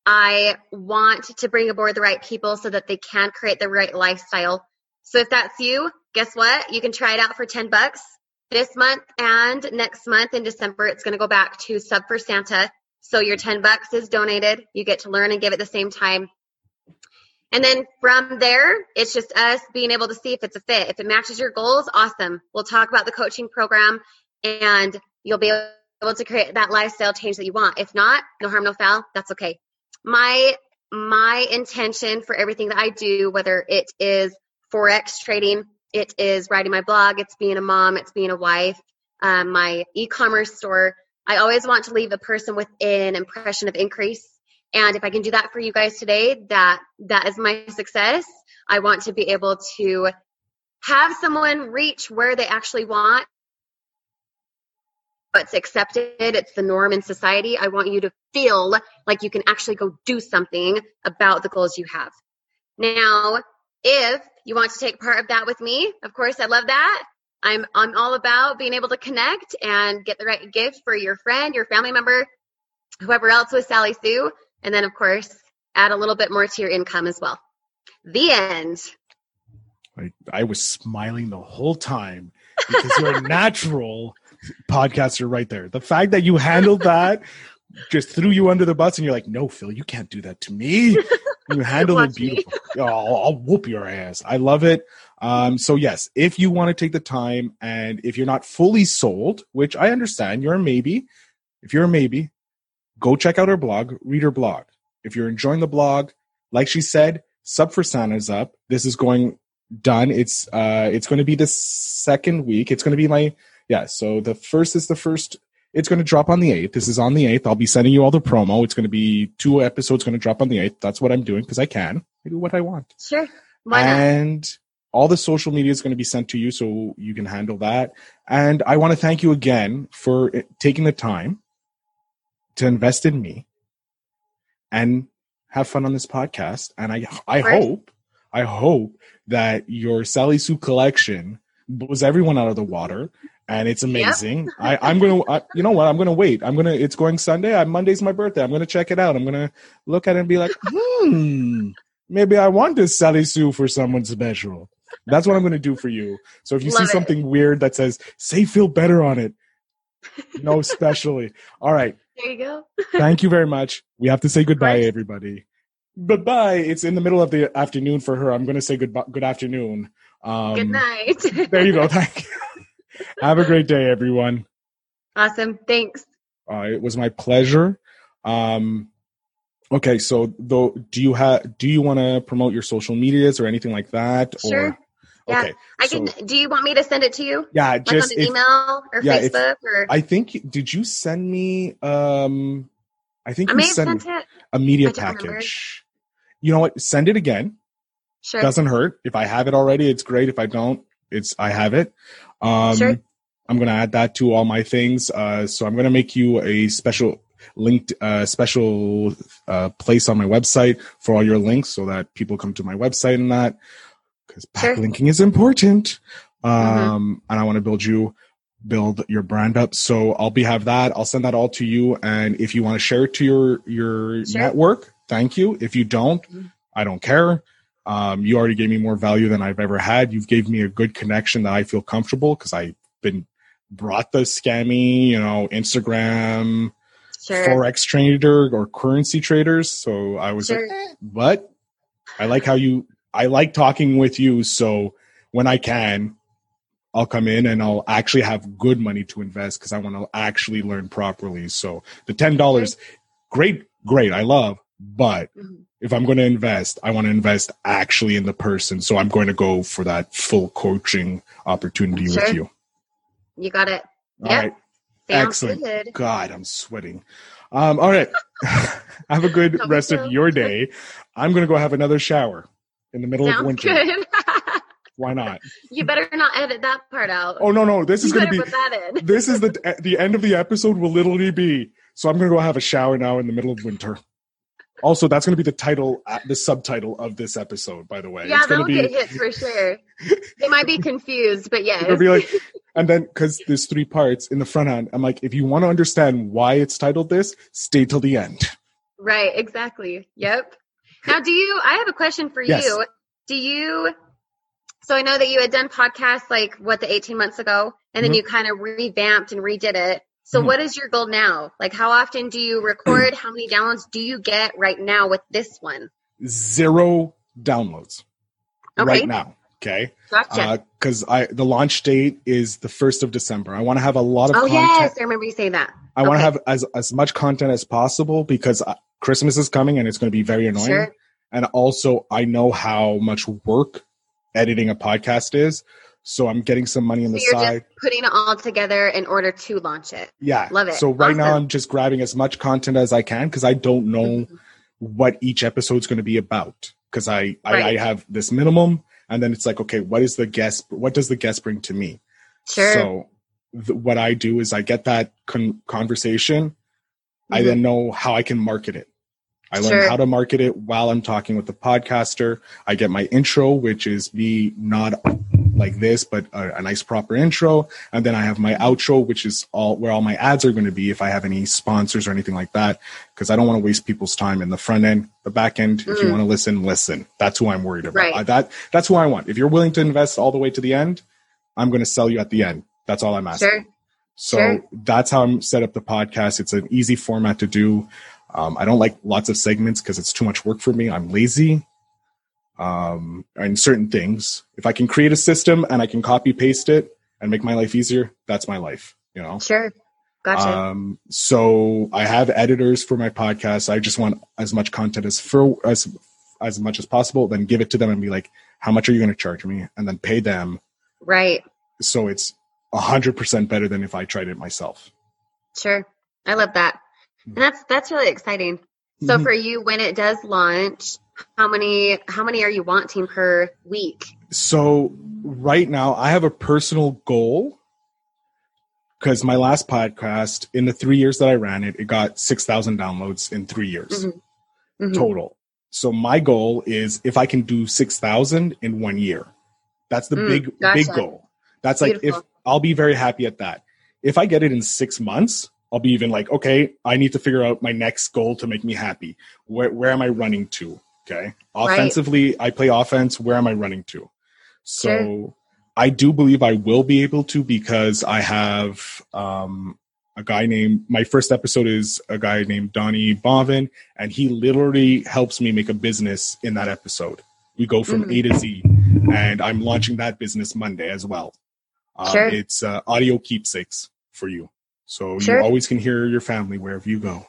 Speaker 2: I want to bring aboard the right people so that they can create the right lifestyle. So if that's you, guess what? You can try it out for 10 bucks this month and next month in December. It's going to go back to Sub for Santa. So your 10 bucks is donated. You get to learn and give at the same time. And then from there, it's just us being able to see if it's a fit. If it matches your goals, awesome. We'll talk about the coaching program and you'll be able to create that lifestyle change that you want. If not, no harm, no foul. That's okay. My, my intention for everything that I do, whether it is Forex trading, it is writing my blog, it's being a mom, it's being a wife, um, my e-commerce store, I always want to leave a person with an impression of increase. And if I can do that for you guys today, that that is my success. I want to be able to have someone reach where they actually want. It's accepted, it's the norm in society. I want you to feel like you can actually go do something about the goals you have. Now, if you want to take part of that with me, of course, I love that. I'm I'm all about being able to connect and get the right gift for your friend, your family member, whoever else with Sally Sue, and then of course add a little bit more to your income as well. The end.
Speaker 1: I, I was smiling the whole time because you're a [LAUGHS] natural podcaster right there. The fact that you handled that [LAUGHS] just threw you under the bus and you're like, no, Phil, you can't do that to me. [LAUGHS] You handled it beautiful. Oh, I'll, I'll whoop your ass. I love it. Um, so yes, if you want to take the time and if you're not fully sold, which I understand, you're a maybe. If you're a maybe, go check out her blog, read her blog. If you're enjoying the blog, like she said, sub for Santa's up. This is going done. It's uh it's going to be the second week. It's going to be my yeah, so the first is the first it's going to drop on the 8th. This is on the 8th. I'll be sending you all the promo. It's going to be two episodes going to drop on the 8th. That's what I'm doing because I can. I do what I want.
Speaker 2: Sure. Why not?
Speaker 1: and all the social media is going to be sent to you so you can handle that. And I want to thank you again for taking the time to invest in me and have fun on this podcast. And I, I hope, I hope that your Sally Sue collection blows everyone out of the water and it's amazing. Yep. [LAUGHS] I, I'm gonna, I, you know what? I'm gonna wait. I'm gonna. It's going Sunday. I, Monday's my birthday. I'm gonna check it out. I'm gonna look at it and be like, hmm, maybe I want this Sally Sue for someone special. That's what I'm gonna do for you. So if you Love see something weird that says "Say feel better" on it, no, [LAUGHS] especially. All right.
Speaker 2: There you go.
Speaker 1: Thank you very much. We have to say goodbye, everybody. Goodbye. It's in the middle of the afternoon for her. I'm gonna say good good afternoon.
Speaker 2: Um, good night. [LAUGHS]
Speaker 1: there you go. Thank you. Have a great day, everyone.
Speaker 2: Awesome. Thanks.
Speaker 1: Uh, it was my pleasure. Um, okay, so though, do you have do you want to promote your social medias or anything like that?
Speaker 2: Sure. Or, yeah, okay, I can. Do you want me to send it to you?
Speaker 1: Yeah,
Speaker 2: like
Speaker 1: just
Speaker 2: on an email or yeah, Facebook if, or.
Speaker 1: I think. Did you send me? Um, I think
Speaker 2: I
Speaker 1: you
Speaker 2: sent, sent
Speaker 1: a media package. Remember. You know what? Send it again.
Speaker 2: Sure.
Speaker 1: Doesn't hurt. If I have it already, it's great. If I don't, it's I have it. Um, sure. I'm going to add that to all my things. Uh, so I'm going to make you a special linked uh, special uh, place on my website for all your links so that people come to my website and that because backlinking sure. is important. Mm-hmm. Um, mm-hmm. And I want to build you build your brand up. So I'll be have that. I'll send that all to you. And if you want to share it to your your sure. network, thank you. If you don't, mm-hmm. I don't care. Um, you already gave me more value than I've ever had. You've gave me a good connection that I feel comfortable because I've been brought the scammy, you know, Instagram, sure. forex trader or currency traders. So I was sure. like, eh. but I like how you. I like talking with you. So when I can, I'll come in and I'll actually have good money to invest because I want to actually learn properly. So the ten dollars, great, great, I love, but. Mm-hmm if I'm going to invest, I want to invest actually in the person. So I'm going to go for that full coaching opportunity sure. with you.
Speaker 2: You got it.
Speaker 1: All yep. right. Excellent. Good. God, I'm sweating. Um, all right. [LAUGHS] have a good [LAUGHS] rest of your [LAUGHS] day. I'm going to go have another shower in the middle
Speaker 2: Sounds
Speaker 1: of winter.
Speaker 2: Good. [LAUGHS]
Speaker 1: Why not?
Speaker 2: You better not edit that part out.
Speaker 1: Oh no, no, this is going to be. this is the [LAUGHS] the end of the episode will literally be. So I'm going to go have a shower now in the middle of winter. Also, that's going to be the title, uh, the subtitle of this episode. By the way,
Speaker 2: yeah, they'll be, get hit for sure. they might be confused, but yeah, [LAUGHS]
Speaker 1: it'll be like, and then because there's three parts in the front end, I'm like, if you want to understand why it's titled this, stay till the end.
Speaker 2: Right. Exactly. Yep. Now, do you? I have a question for yes. you. Do you? So I know that you had done podcasts like what the 18 months ago, and then mm-hmm. you kind of revamped and redid it. So, mm-hmm. what is your goal now? Like, how often do you record? how many downloads do you get right now with this one?
Speaker 1: Zero downloads okay. right now. Okay.
Speaker 2: Gotcha.
Speaker 1: Because uh, I the launch date is the first of December. I want to have a lot of. Oh content.
Speaker 2: yes, I remember you saying that.
Speaker 1: I okay. want to have as as much content as possible because uh, Christmas is coming and it's going to be very annoying. Sure. And also, I know how much work editing a podcast is. So I'm getting some money on so the side.
Speaker 2: putting it all together in order to launch it.
Speaker 1: Yeah.
Speaker 2: Love it.
Speaker 1: So right awesome. now I'm just grabbing as much content as I can because I don't know mm-hmm. what each episode's going to be about. Because I, right. I, I have this minimum and then it's like, okay, what is the guest? What does the guest bring to me?
Speaker 2: Sure.
Speaker 1: So th- what I do is I get that con- conversation. Mm-hmm. I then know how I can market it. I learn sure. how to market it while I'm talking with the podcaster. I get my intro, which is me not like this, but a, a, nice proper intro. And then I have my outro, which is all where all my ads are going to be if I have any sponsors or anything like that. Cause I don't want to waste people's time in the front end, the back end. Mm. If you mm. want to listen, listen. That's who I'm worried about. Right. I, that, that's who I want. If you're willing to invest all the way to the end, I'm going to sell you at the end. That's all I'm asking. Sure. So sure. that's how I'm set up the podcast. It's an easy format to do. Um, I don't like lots of segments because it's too much work for me. I'm lazy um, and certain things. If I can create a system and I can copy paste it and make my life easier, that's my life. You know.
Speaker 2: Sure. Gotcha.
Speaker 1: Um, so I have editors for my podcast. I just want as much content as for as as much as possible. Then give it to them and be like, "How much are you going to charge me?" And then pay them.
Speaker 2: Right.
Speaker 1: So it's a hundred percent better than if I tried it myself.
Speaker 2: Sure, I love that, and that's that's really exciting. So mm-hmm. for you, when it does launch, how many how many are you wanting per week?
Speaker 1: So right now, I have a personal goal because my last podcast, in the three years that I ran it, it got six thousand downloads in three years
Speaker 2: Mm-hmm. Mhm.
Speaker 1: total. So my goal is if I can do six thousand in one year. That's the
Speaker 2: Mm,
Speaker 1: big big goal. That's like if I'll be very happy at that. If I get it in six months, I'll be even like, okay, I need to figure out my next goal to make me happy. Where where am I running to? Okay. Offensively, I play offense. Where am I running to? So
Speaker 2: Sure.
Speaker 1: I do believe I will be able to because I have um a guy named my first episode is a guy named Donnie Bovin, and he literally helps me make a business in that episode. We go from
Speaker 2: Mhm.
Speaker 1: A to Z, and I'm launching that business Monday as well. Um,
Speaker 2: Sure.
Speaker 1: It's uh, audio keepsakes for you, so
Speaker 2: Sure.
Speaker 1: you always can hear your family wherever you go.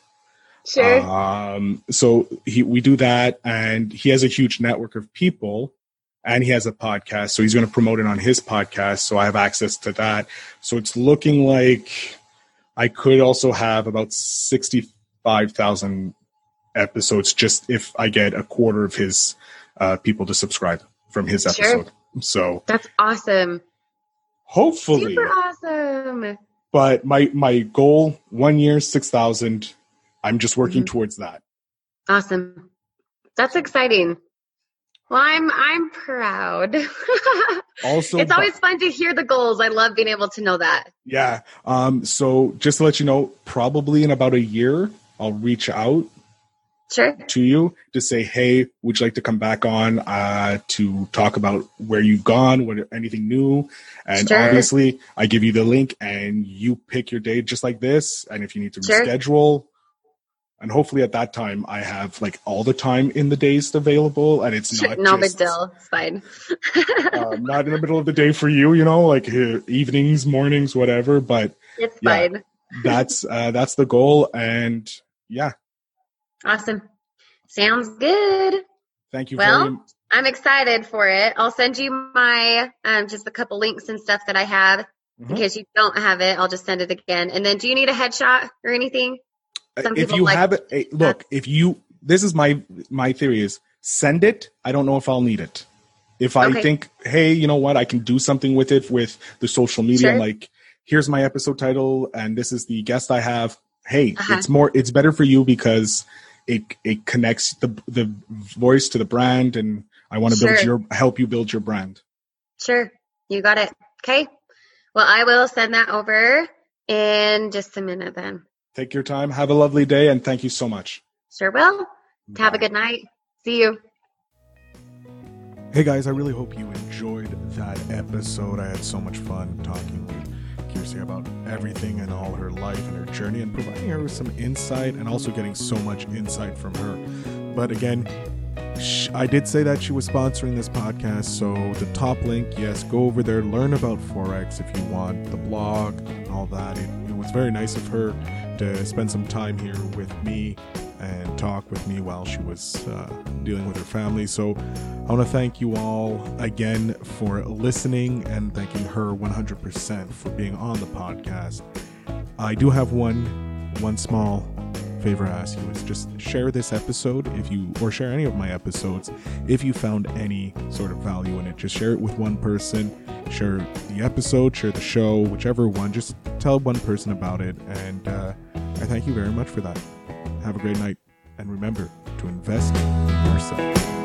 Speaker 2: Sure.
Speaker 1: Um, so he, we do that, and he has a huge network of people, and he has a podcast. So he's going to promote it on his podcast. So I have access to that. So it's looking like I could also have about sixty-five thousand episodes just if I get a quarter of his uh, people to subscribe from his
Speaker 2: Sure.
Speaker 1: episode. So
Speaker 2: That's awesome.
Speaker 1: hopefully,
Speaker 2: Super awesome.
Speaker 1: But my my goal one year six thousand. I'm just working
Speaker 2: Mhm.
Speaker 1: towards that.
Speaker 2: Awesome. That's exciting. Well, I'm I'm proud. [LAUGHS]
Speaker 1: Also,
Speaker 2: it's always fun to hear the goals. I love being able to know that.
Speaker 1: Yeah. Um, so just to let you know, probably in about a year, I'll reach out
Speaker 2: Sure.
Speaker 1: to you to say, hey, would you like to come back on uh, to talk about where you've gone, what anything new? And
Speaker 2: Sure.
Speaker 1: obviously, I give you the link and you pick your day just like this. And if you need to
Speaker 2: Sure.
Speaker 1: reschedule, and hopefully at that time I have like all the time in the days available, and it's not
Speaker 2: No big
Speaker 1: just,
Speaker 2: deal. It's fine.
Speaker 1: um, [LAUGHS] not in the middle of the day for you, you know, like uh, evenings, mornings, whatever. But
Speaker 2: it's
Speaker 1: yeah.
Speaker 2: fine. [LAUGHS]
Speaker 1: that's uh, that's the goal and yeah
Speaker 2: Awesome. Sounds good.
Speaker 1: thank you
Speaker 2: Well,
Speaker 1: very
Speaker 2: I'm excited for it. I'll send you my um, just a couple links and stuff that I have in
Speaker 1: Mhm.
Speaker 2: case you don't have it. I'll just send it again. And then, do you need a headshot or anything? some
Speaker 1: if you
Speaker 2: like
Speaker 1: have it eh, look if you this is my my theory is send it i don't know if i'll need it if i
Speaker 2: Okay.
Speaker 1: think hey you know what i can do something with it with the social media
Speaker 2: Sure.
Speaker 1: like here's my episode title and this is the guest i have hey
Speaker 2: Uh-huh.
Speaker 1: it's more it's better for you because it it connects the the voice to the brand and i want to build your help you build your brand
Speaker 2: Sure, you got it. Okay. Well, I will send that over in just a minute then.
Speaker 1: take your time have a lovely day and thank you so much
Speaker 2: Sure will. Have a good night. See you.
Speaker 1: Hey guys, I really hope you enjoyed that episode. I had so much fun talking with Kirsty about everything and all her life and her journey and providing her with some insight and also getting so much insight from her. But again, I did say that she was sponsoring this podcast, so the top link, yes, go over there, learn about Forex if you want, the blog, all that. It, it was very nice of her to spend some time here with me and talk with me while she was uh, dealing with her family. So I want to thank you all again for listening and thanking her 100% for being on the podcast. I do have one one small favor I ask you is just share this episode if you or share any of my episodes if you found any sort of value in it just share it with one person share the episode share the show whichever one just tell one person about it and uh, i thank you very much for that have a great night. And remember to invest in yourself